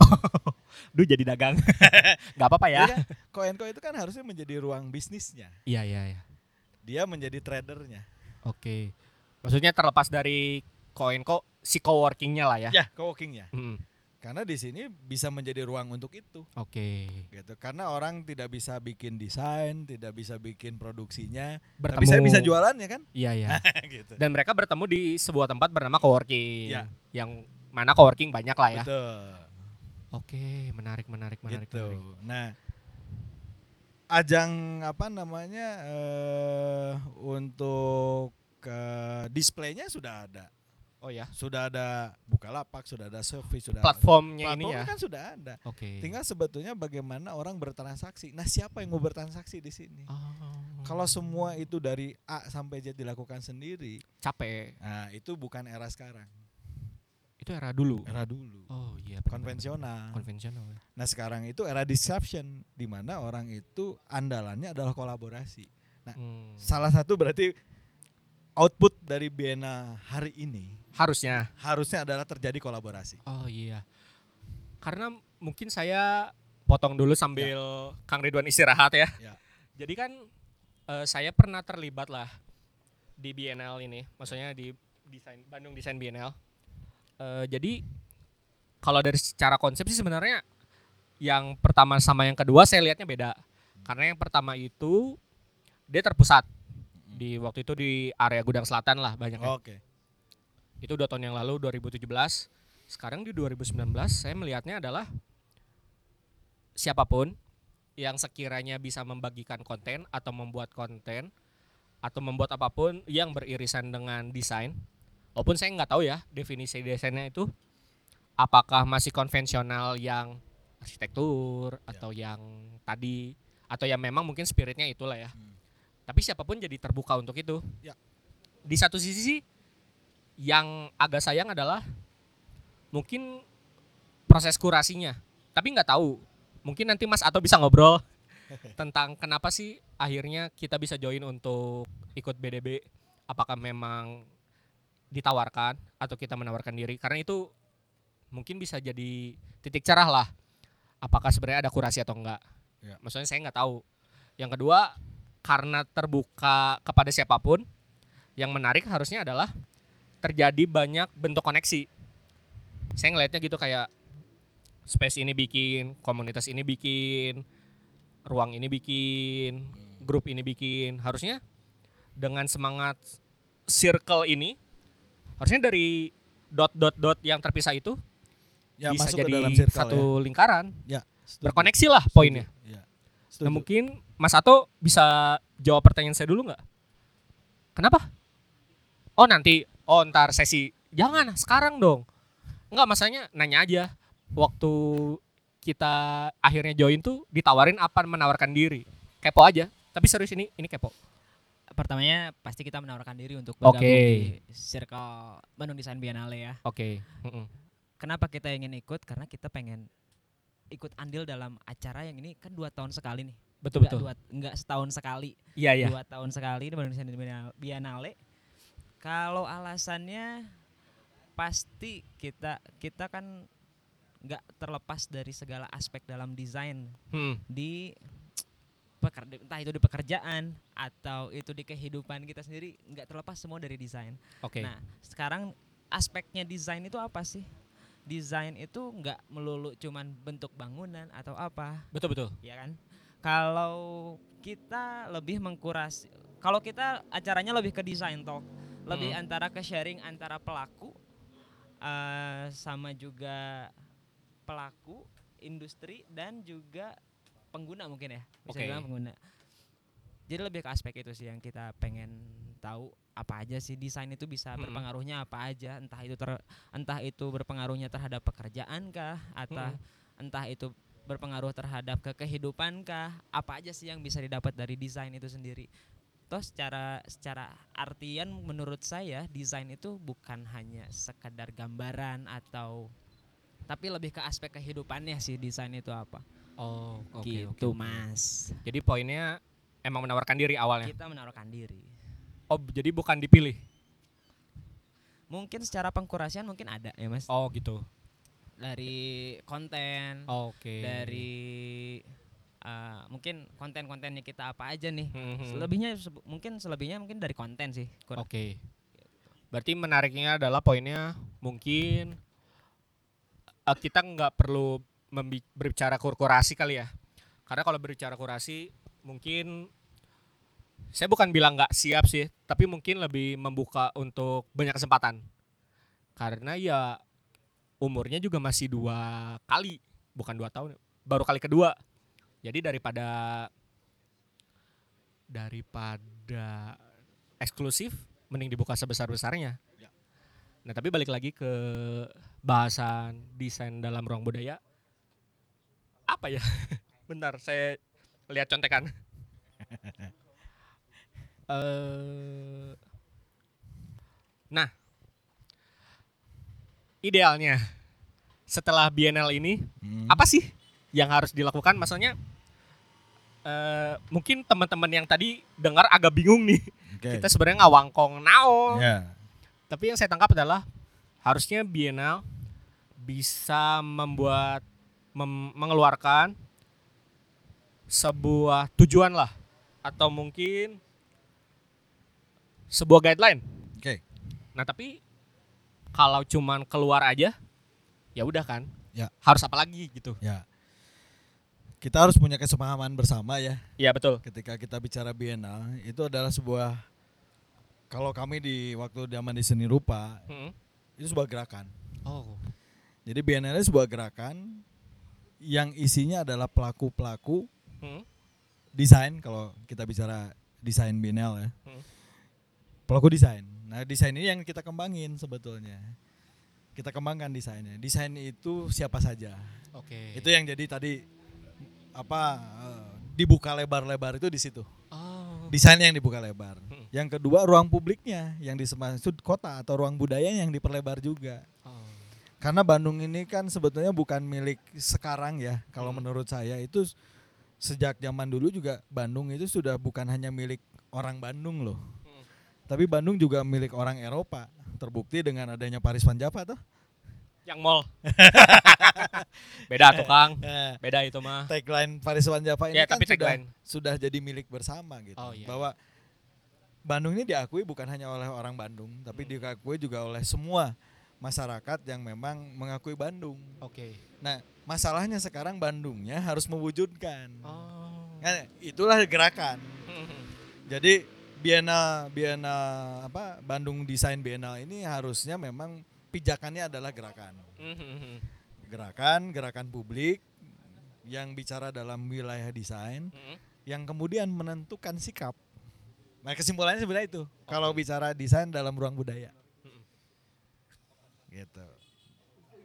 Duh jadi dagang. Gak apa-apa ya. Iya kan? Koenko itu kan harusnya menjadi ruang bisnisnya Iya iya iya. dia menjadi tradernya Oke. Maksudnya terlepas dari koin kok si coworkingnya lah ya. ya co-workingnya Mm, karena di sini bisa menjadi ruang untuk itu Oke. gitu karena orang tidak bisa bikin desain tidak bisa bikin produksinya Bertemu. tapi saya bisa jualannya kan Iya iya. gitu Dan mereka bertemu di sebuah tempat bernama coworking. Iya. Yang mana coworking banyak lah ya. betul Oke, menarik menarik menarik gitu menarik. nah ajang apa namanya eh untuk eh, displaynya sudah ada Oh ya. sudah ada Bukalapak sudah ada Service sudah Platformnya ini platformnya ya. kan sudah ada Oke. tinggal sebetulnya bagaimana orang bertransaksi nah siapa yang mau bertransaksi di sini Oh. kalau semua itu dari A sampai Z dilakukan sendiri capek. nah itu bukan era sekarang Itu era dulu. era dulu Oh iya. benar-benar. konvensional Konvensional. ya. nah sekarang itu era disruption di mana orang itu andalannya adalah kolaborasi Hmm. salah satu berarti output dari Biena hari ini Harusnya. harusnya adalah terjadi kolaborasi Oh iya. Karena mungkin saya potong dulu sambil Kang Ridwan istirahat ya. Ya. Jadi kan eh, saya pernah terlibat lah di BNL ini, maksudnya di desain Bandung Desain Bienal. Eh, jadi kalau dari secara konsep sih sebenarnya yang pertama sama yang kedua saya lihatnya beda. Karena yang pertama itu dia terpusat di waktu itu di area Gudang Selatan lah banyaknya. Oke. Itu dua tahun yang lalu 2017. Sekarang di 2019 saya melihatnya adalah siapa pun yang sekiranya bisa membagikan konten atau membuat konten atau membuat apa pun yang beririsan dengan desain. Walaupun saya nggak tahu ya definisi desainnya itu apakah masih konvensional yang arsitektur atau yang tadi atau yang memang mungkin spiritnya itulah ya. Hmm. Tapi siapa pun jadi terbuka untuk itu. Ya. Di satu sisi yang agak sayang adalah mungkin proses kurasinya. Tapi nggak tahu. Mungkin nanti Mas Ato bisa ngobrol tentang kenapa sih akhirnya kita bisa join untuk ikut BDB. Apakah memang ditawarkan atau kita menawarkan diri? Karena itu mungkin bisa jadi titik cerah lah. Apakah sebenarnya ada kurasi atau enggak? Ya. Maksudnya saya nggak tahu. Yang kedua karena terbuka kepada siapa pun, yang menarik harusnya adalah terjadi banyak bentuk koneksi. Saya ngelihatnya gitu kayak space ini bikin, komunitas ini bikin, ruang ini bikin, grup ini bikin. Harusnya dengan semangat circle ini, harusnya dari dot dot dot yang terpisah itu Ya bisa masuk ke jadi dalam circle satu ya. lingkaran, Ya. setuju. berkoneksi lah poinnya. Iya. Nah Setuju. mungkin Mas Ato bisa jawab pertanyaan saya dulu nggak? Kenapa? Oh nanti, oh ntar sesi. Jangan, sekarang dong. Enggak, masanya nanya aja. Waktu kita akhirnya join tuh ditawarin apa menawarkan diri. Kepo aja. Tapi serius ini, ini kepo. Pertamanya pasti kita menawarkan diri untuk bergabung di circle Bandung Desain Biennale ya. Oke. mm-mm. Kenapa kita ingin ikut? Karena kita pengen ikut andil dalam acara yang ini kan dua tahun sekali nih. Betul Nggak betul. dua, nggak setahun sekali. Iya iya. Dua tahun sekali di Bandung Desain Biennale- Biennale. Kalau alasannya pasti kita kita kan nggak terlepas dari segala aspek dalam desain Hmm, di pekerja, entah itu di pekerjaan atau itu di kehidupan kita sendiri nggak terlepas semua dari desain. Oke. Nah, sekarang aspeknya desain itu apa sih? Desain itu nggak melulu cuman bentuk bangunan atau apa, Betul betul. ya kan? Kalau kita lebih mengkurasi, kalau kita acaranya lebih ke desain talk, lebih Hmm. antara ke sharing antara pelaku eh, sama juga pelaku industri dan juga pengguna mungkin ya, bisa dibilang pengguna. Jadi lebih ke aspek itu sih yang kita pengen tahu apa aja sih desain itu bisa Mm-mm. berpengaruhnya apa aja, entah itu ter, entah itu berpengaruhnya terhadap pekerjaan kah atau Mm-mm. entah itu berpengaruh terhadap ke kehidupan kah apa aja sih yang bisa didapat dari desain itu sendiri toh secara secara artian menurut saya desain itu bukan hanya sekedar gambaran atau tapi lebih ke aspek kehidupannya sih desain itu apa Oh, oke. gitu oke. mas Jadi poinnya emang menawarkan diri awalnya. kita menaruhkan diri Oh, jadi bukan dipilih. mungkin secara pengkurasian mungkin ada ya mas Oh, gitu. dari konten Oke. dari uh, mungkin konten-kontennya kita apa aja nih Mhm. selebihnya mungkin selebihnya mungkin dari konten sih Oke. Berarti menariknya adalah poinnya mungkin eh, kita nggak perlu berbicara kurasi kali ya. Karena kalau berbicara kurasi mungkin saya bukan bilang nggak siap sih, tapi mungkin lebih membuka untuk banyak kesempatan. Karena ya umurnya juga masih dua kali, bukan dua tahun, baru kali kedua. Jadi daripada daripada eksklusif mending dibuka sebesar-besarnya. Ya. Nah, tapi balik lagi ke bahasan desain dalam ruang budaya. Apa ya? Bentar, saya lihat contekan. Eh, nah, idealnya setelah Bienal ini Hmm. apa sih yang harus dilakukan? Maksudnya eh, mungkin teman-teman yang tadi dengar agak bingung nih. Oke. Kita sebenarnya ngawangkong naon. Ya. Tapi yang saya tangkap adalah harusnya Bienal bisa membuat mem- mengeluarkan sebuah tujuan lah atau mungkin sebuah guideline. Oke. Nah, tapi kalau cuman keluar aja ya udah kan Ya. harus apa lagi gitu Ya. Kita harus punya kesepahaman bersama ya ya betul ketika kita bicara bienal itu adalah sebuah kalau kami di waktu zaman di seni rupa Mm-mm. itu sebuah gerakan. oh Jadi bienal itu sebuah gerakan yang isinya adalah pelaku-pelaku Mm. desain kalau kita bicara desain bienal ya. Hmm. Pelaku desain. Nah, desain ini yang kita kembangin sebetulnya. Kita kembangkan desainnya. Desain itu siapa saja. oke Itu yang jadi tadi apa eh, dibuka lebar-lebar itu di situ. oh Desainnya yang dibuka lebar. Hmm. Yang kedua ruang publiknya yang dimaksud kota atau ruang budaya yang diperlebar juga. Oh. Karena Bandung ini kan sebetulnya bukan milik sekarang ya. Kalau Hmm. menurut saya itu sejak zaman dulu juga Bandung itu sudah bukan hanya milik orang Bandung loh. Hmm. Tapi Bandung juga milik orang Eropa. Terbukti dengan adanya Paris Van Java tuh. yang mall beda tuh kang Nah, beda itu mah tagline Paris Van Java ini ya kan tapi sudah tagline sudah jadi milik bersama gitu. Oh, iya. Bahwa Bandung ini diakui bukan hanya oleh orang Bandung, tapi Hmm. diakui juga oleh semua masyarakat yang memang mengakui Bandung. oke Nah, masalahnya sekarang Bandungnya harus mewujudkan. oh Kan itulah gerakan. Jadi Bienal Bienal apa Bandung Desain Bienal ini harusnya memang pijakannya adalah gerakan. Gerakan, gerakan publik yang bicara dalam wilayah desain yang kemudian menentukan sikap. Nah, kesimpulannya sebenarnya itu. Kalau bicara desain dalam ruang budaya. Gitu.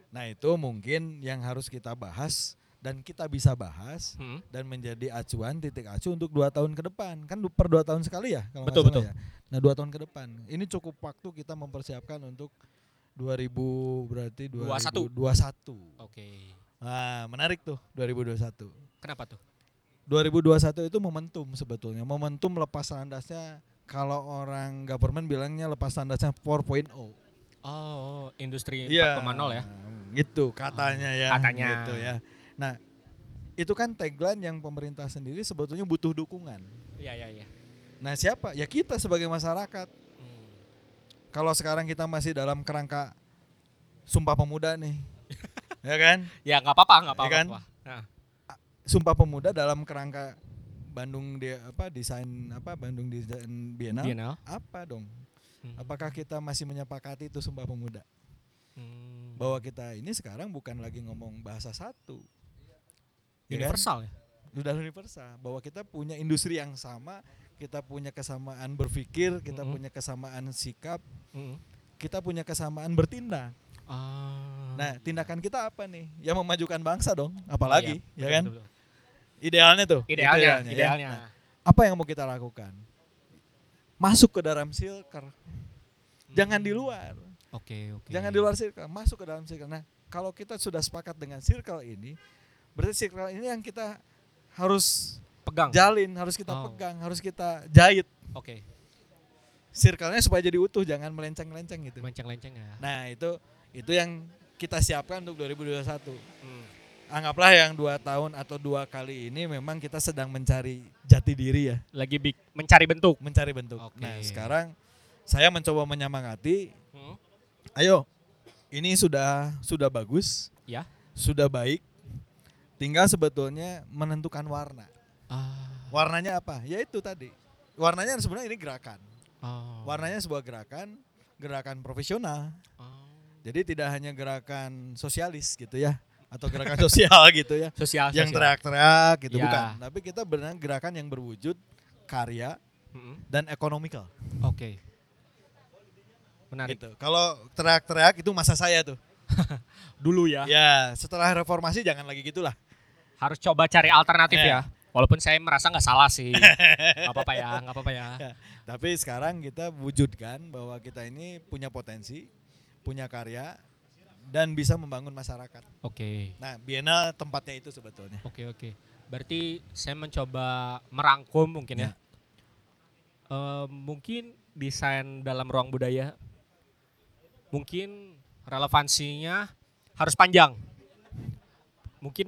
Nah, itu mungkin yang harus kita bahas dan kita bisa bahas Mhm. dan menjadi acuan titik acu untuk dua tahun ke depan kan per dua tahun sekali ya kalau Betul, betul. ya. nah dua tahun ke depan ini cukup waktu kita mempersiapkan untuk 2000 berarti 21. 2021 oke nah menarik tuh 2021 kenapa tuh 2021 itu momentum sebetulnya momentum lepas landasnya kalau orang government bilangnya lepas landasnya 4.0 oh industri Iya. 4.0 ya Gitu katanya ya. Katanya. Gitu ya. Nah, itu kan tagline yang pemerintah sendiri sebetulnya butuh dukungan. iya iya iya Nah, siapa? Ya kita sebagai masyarakat. Hmm. Kalau sekarang kita masih dalam kerangka Sumpah Pemuda nih. ya kan? ya nggak apa-apa nggak Iya apa-apa kan? nah, Sumpah Pemuda dalam kerangka Bandung dia apa desain apa Bandung desain Bienal. Bienal Apa dong? Hmm. Apakah kita masih menyepakati itu Sumpah Pemuda? Hmm. Bahwa kita ini sekarang bukan lagi ngomong bahasa satu. Ya kan? universal ya sudah universal bahwa kita punya industri yang sama, kita punya kesamaan berpikir, kita Mhm. punya kesamaan sikap, Mhm. kita punya kesamaan bertindak. Ah. Nah, tindakan kita apa nih? Ya memajukan bangsa dong, apalagi, Iya, ya betul, kan? betul, betul. Idealnya tuh. itu idealnya ya. idealnya Nah, apa yang mau kita lakukan? Masuk ke dalam silker, jangan di luar. oke oke Jangan di luar circle, masuk ke dalam circle. Nah, kalau kita sudah sepakat dengan circle ini, berarti circle ini yang kita harus pegang jalin, harus kita Oh. pegang, harus kita jahit. oke Circle-nya supaya jadi utuh, jangan melenceng-lenceng gitu. lenceng-lenceng ya Nah, itu itu yang kita siapkan untuk 2021. Hmm. Anggaplah yang dua tahun atau dua kali ini memang kita sedang mencari jati diri ya, lagi bik mencari bentuk mencari bentuk. Oke. Nah, sekarang saya mencoba menyemangati, Hmm. ayo, ini sudah sudah bagus, ya sudah baik, tinggal sebetulnya menentukan warna. ah Warnanya apa? Ya itu tadi. Warnanya sebenarnya ini gerakan. oh. Warnanya sebuah gerakan, gerakan profesional. Oh. Jadi tidak hanya gerakan sosialis gitu ya, atau gerakan sosial gitu ya, sosial yang teriak-teriak gitu Ya. bukan. Tapi kita benar gerakan yang berwujud karya Mm-mm. dan ekonomikal. oke menarik Gitu. Kalau teriak-teriak itu masa saya tuh. dulu ya Ya, setelah reformasi jangan lagi gitulah. harus coba cari alternatif Eh. ya walaupun saya merasa nggak salah sih nggak apa-apa ya nggak apa-apa ya Tapi sekarang kita wujudkan bahwa kita ini punya potensi, punya karya dan bisa membangun masyarakat. oke Nah, Bienal tempatnya itu sebetulnya. Oke oke. Berarti saya mencoba merangkum mungkin ya. Ya. Eh, mungkin desain dalam ruang budaya mungkin relevansinya harus panjang. Mungkin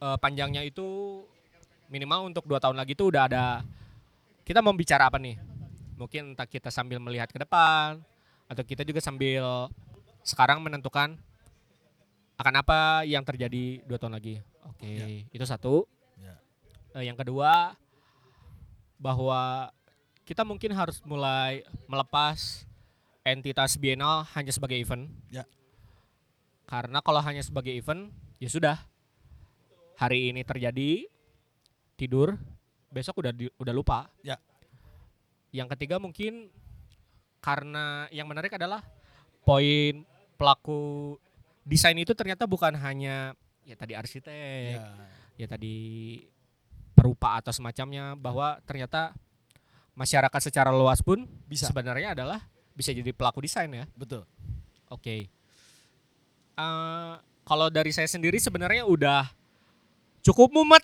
eh, panjangnya itu minimal untuk dua tahun lagi itu udah ada kita mau bicara apa nih? Mungkin entah kita sambil melihat ke depan atau kita juga sambil sekarang menentukan akan apa yang terjadi dua tahun lagi. Oke, itu satu. Ya. Eh, yang kedua bahwa kita mungkin harus mulai melepas entitas bienal hanya sebagai event. Ya. Karena kalau hanya sebagai event, ya sudah. Hari ini terjadi tidur, besok udah di- udah lupa. Ya. Yang ketiga mungkin karena yang menarik adalah poin pelaku desain itu ternyata bukan hanya ya tadi arsitek, Ya. ya tadi perupa atau semacamnya bahwa ternyata masyarakat secara luas pun Bisa. sebenarnya adalah bisa jadi pelaku desain ya. Betul. Oke. Eh, kalau dari saya sendiri sebenarnya udah cukup mumet.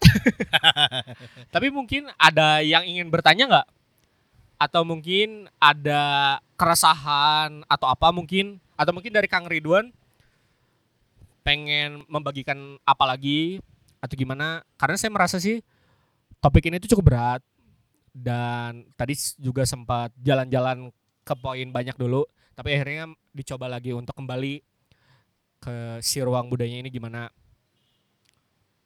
Tapi mungkin ada yang ingin bertanya nggak? Atau mungkin ada keresahan atau apa mungkin? Atau mungkin dari Kang Ridwan pengen membagikan apa lagi atau gimana? Karena saya merasa sih topik ini tuh cukup berat. Dan tadi juga sempat jalan-jalan ke poin banyak dulu. Tapi akhirnya dicoba lagi untuk kembali ke si ruang budayanya ini gimana.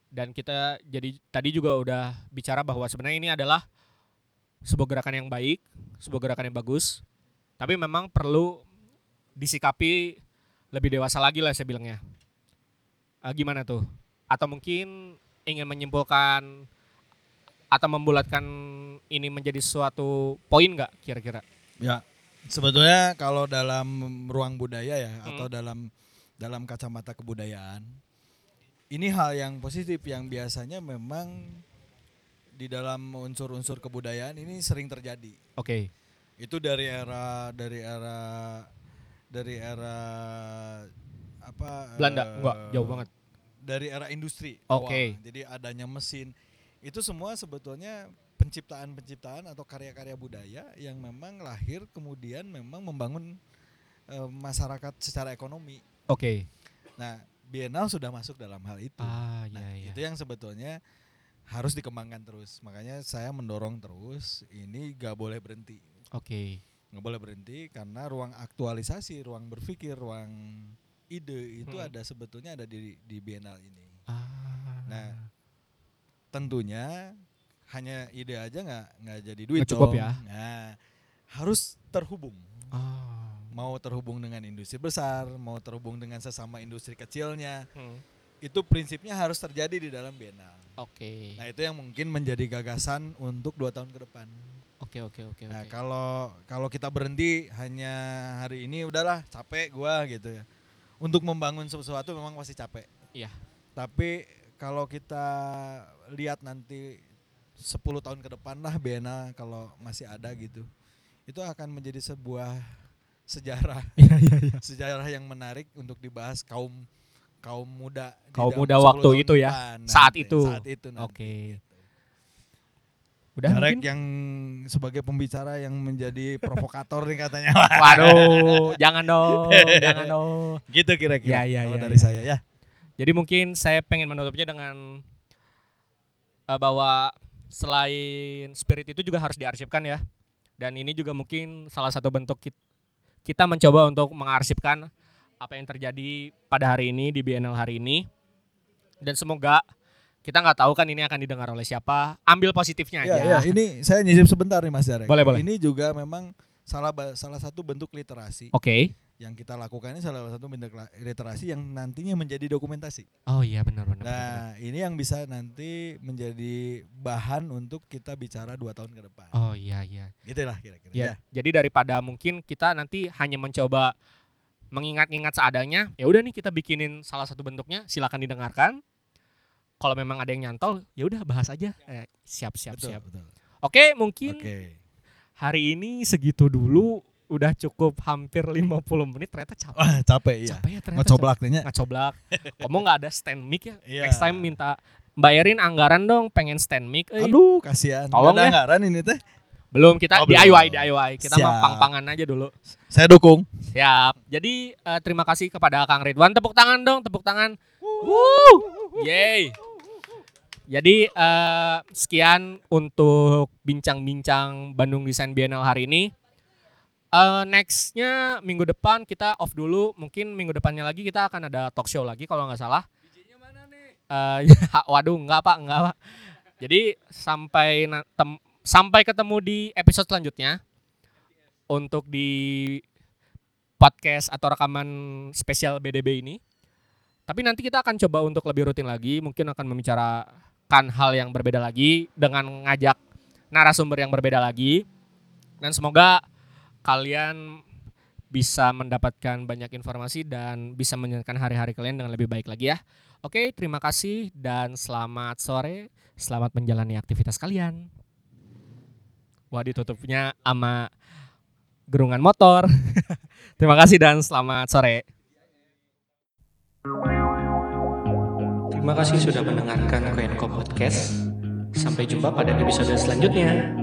Dan kita jadi tadi juga udah bicara bahwa sebenarnya ini adalah sebuah gerakan yang baik sebuah gerakan yang bagus. Tapi memang perlu disikapi lebih dewasa lagi lah saya bilangnya Ah, gimana tuh atau mungkin ingin menyimpulkan atau membulatkan ini menjadi suatu poin nggak kira-kira Ya, sebetulnya kalau dalam ruang budaya ya Hmm. atau dalam dalam kacamata kebudayaan, ini hal yang positif yang biasanya memang di dalam unsur-unsur kebudayaan ini sering terjadi. oke Itu dari era dari era dari era apa? Belanda eh, enggak jauh banget Dari era industri. Oke. awal. Jadi adanya mesin itu semua sebetulnya penciptaan-penciptaan atau karya-karya budaya yang memang lahir kemudian memang membangun eh, masyarakat secara ekonomi. oke Nah, Biennale sudah masuk dalam hal itu. ah Nah, iya iya itu yang sebetulnya harus dikembangkan terus. Makanya saya mendorong terus ini gak boleh berhenti. oke Nggak boleh berhenti karena ruang aktualisasi, ruang berpikir, ruang ide itu Hmm. ada sebetulnya ada di di Biennale ini. ah Nah, tentunya hanya ide aja nggak nggak jadi duit Nggak cukup dong. ya. Nah, harus terhubung. ah Mau terhubung dengan industri besar, mau terhubung dengan sesama industri kecilnya. hmm. Itu prinsipnya harus terjadi di dalam Biennale. oke Nah, itu yang mungkin menjadi gagasan untuk dua tahun ke depan. Oke oke oke Nah, kalau kalau kita berhenti hanya hari ini udahlah capek gua gitu ya. Untuk membangun sesuatu memang pasti capek. Iya. Tapi kalau kita lihat nanti 10 tahun ke depan lah Bena kalau masih ada gitu. Itu akan menjadi sebuah sejarah. Iya iya iya. sejarah yang menarik untuk dibahas kaum kaum muda di Kaum muda 10 waktu itu ya, depan saat nanti, itu. Saat itu nanti. Oke. Udah Jarek mungkin? yang sebagai pembicara yang menjadi provokator nih katanya. Waduh, jangan dong, jangan dong. gitu kira-kira Ya, ya, ya, dari ya. saya ya. Jadi mungkin saya pengen menutupnya dengan eh, bahwa selain spirit itu juga harus diarsipkan ya. Dan ini juga mungkin salah satu bentuk kit- kita mencoba untuk mengarsipkan apa yang terjadi pada hari ini di BNL hari ini. Dan semoga kita nggak tahu kan ini akan didengar oleh siapa. Ambil positifnya Ya, aja. ya, ini saya nyisip sebentar nih Mas Jarek. Boleh, boleh. Ini juga memang salah salah satu bentuk literasi Oke. yang kita lakukan ini salah satu bentuk literasi yang nantinya menjadi dokumentasi. Oh iya benar benar. benar, benar. Nah, ini yang bisa nanti menjadi bahan untuk kita bicara dua tahun ke depan. Oh iya iya. Gitulah kira-kira. Ya, jadi daripada mungkin kita nanti hanya mencoba mengingat-ingat seadanya, ya udah nih kita bikinin salah satu bentuknya, silakan didengarkan. Kalau memang ada yang nyantol, ya udah bahas aja. Eh, siap siap betul, siap. betul. Oke, mungkin Oke. hari ini segitu dulu udah cukup hampir 50 menit ternyata capek. Wah, capek iya. Capek ya ternyata. Nya. capek. Ngocoblak. Kamu nggak ada stand mic ya? Iya. Next time minta Mbak Erin anggaran dong pengen stand mic. Eh, Aduh, kasihan. Tolong ada ya. anggaran ini teh. belum kita Oh, belum. DIY DIY. Kita mah pang-pangan aja dulu. Saya dukung. Siap. Jadi eh, terima kasih kepada Kang Ridwan. Tepuk tangan dong, tepuk tangan. Woo! Yeay. Jadi eh, sekian untuk bincang-bincang Bandung Design Biennale hari ini. Eh, nextnya minggu depan kita off dulu. Mungkin minggu depannya lagi kita akan ada talk show lagi kalau nggak salah. Eh, waduh, nggak pak, nggak pak. Jadi sampai tem- sampai ketemu di episode selanjutnya untuk di podcast atau rekaman spesial BDB ini. Tapi nanti kita akan coba untuk lebih rutin lagi, mungkin akan membicarakan hal yang berbeda lagi dengan ngajak narasumber yang berbeda lagi. Dan semoga kalian bisa mendapatkan banyak informasi dan bisa menjalankan hari-hari kalian dengan lebih baik lagi ya. Oke, terima kasih dan selamat sore. Selamat menjalani aktivitas kalian. Wah, ditutupnya sama gerungan motor. terima kasih dan selamat sore. Terima kasih sudah mendengarkan Koenko Podcast. Sampai jumpa pada episode selanjutnya.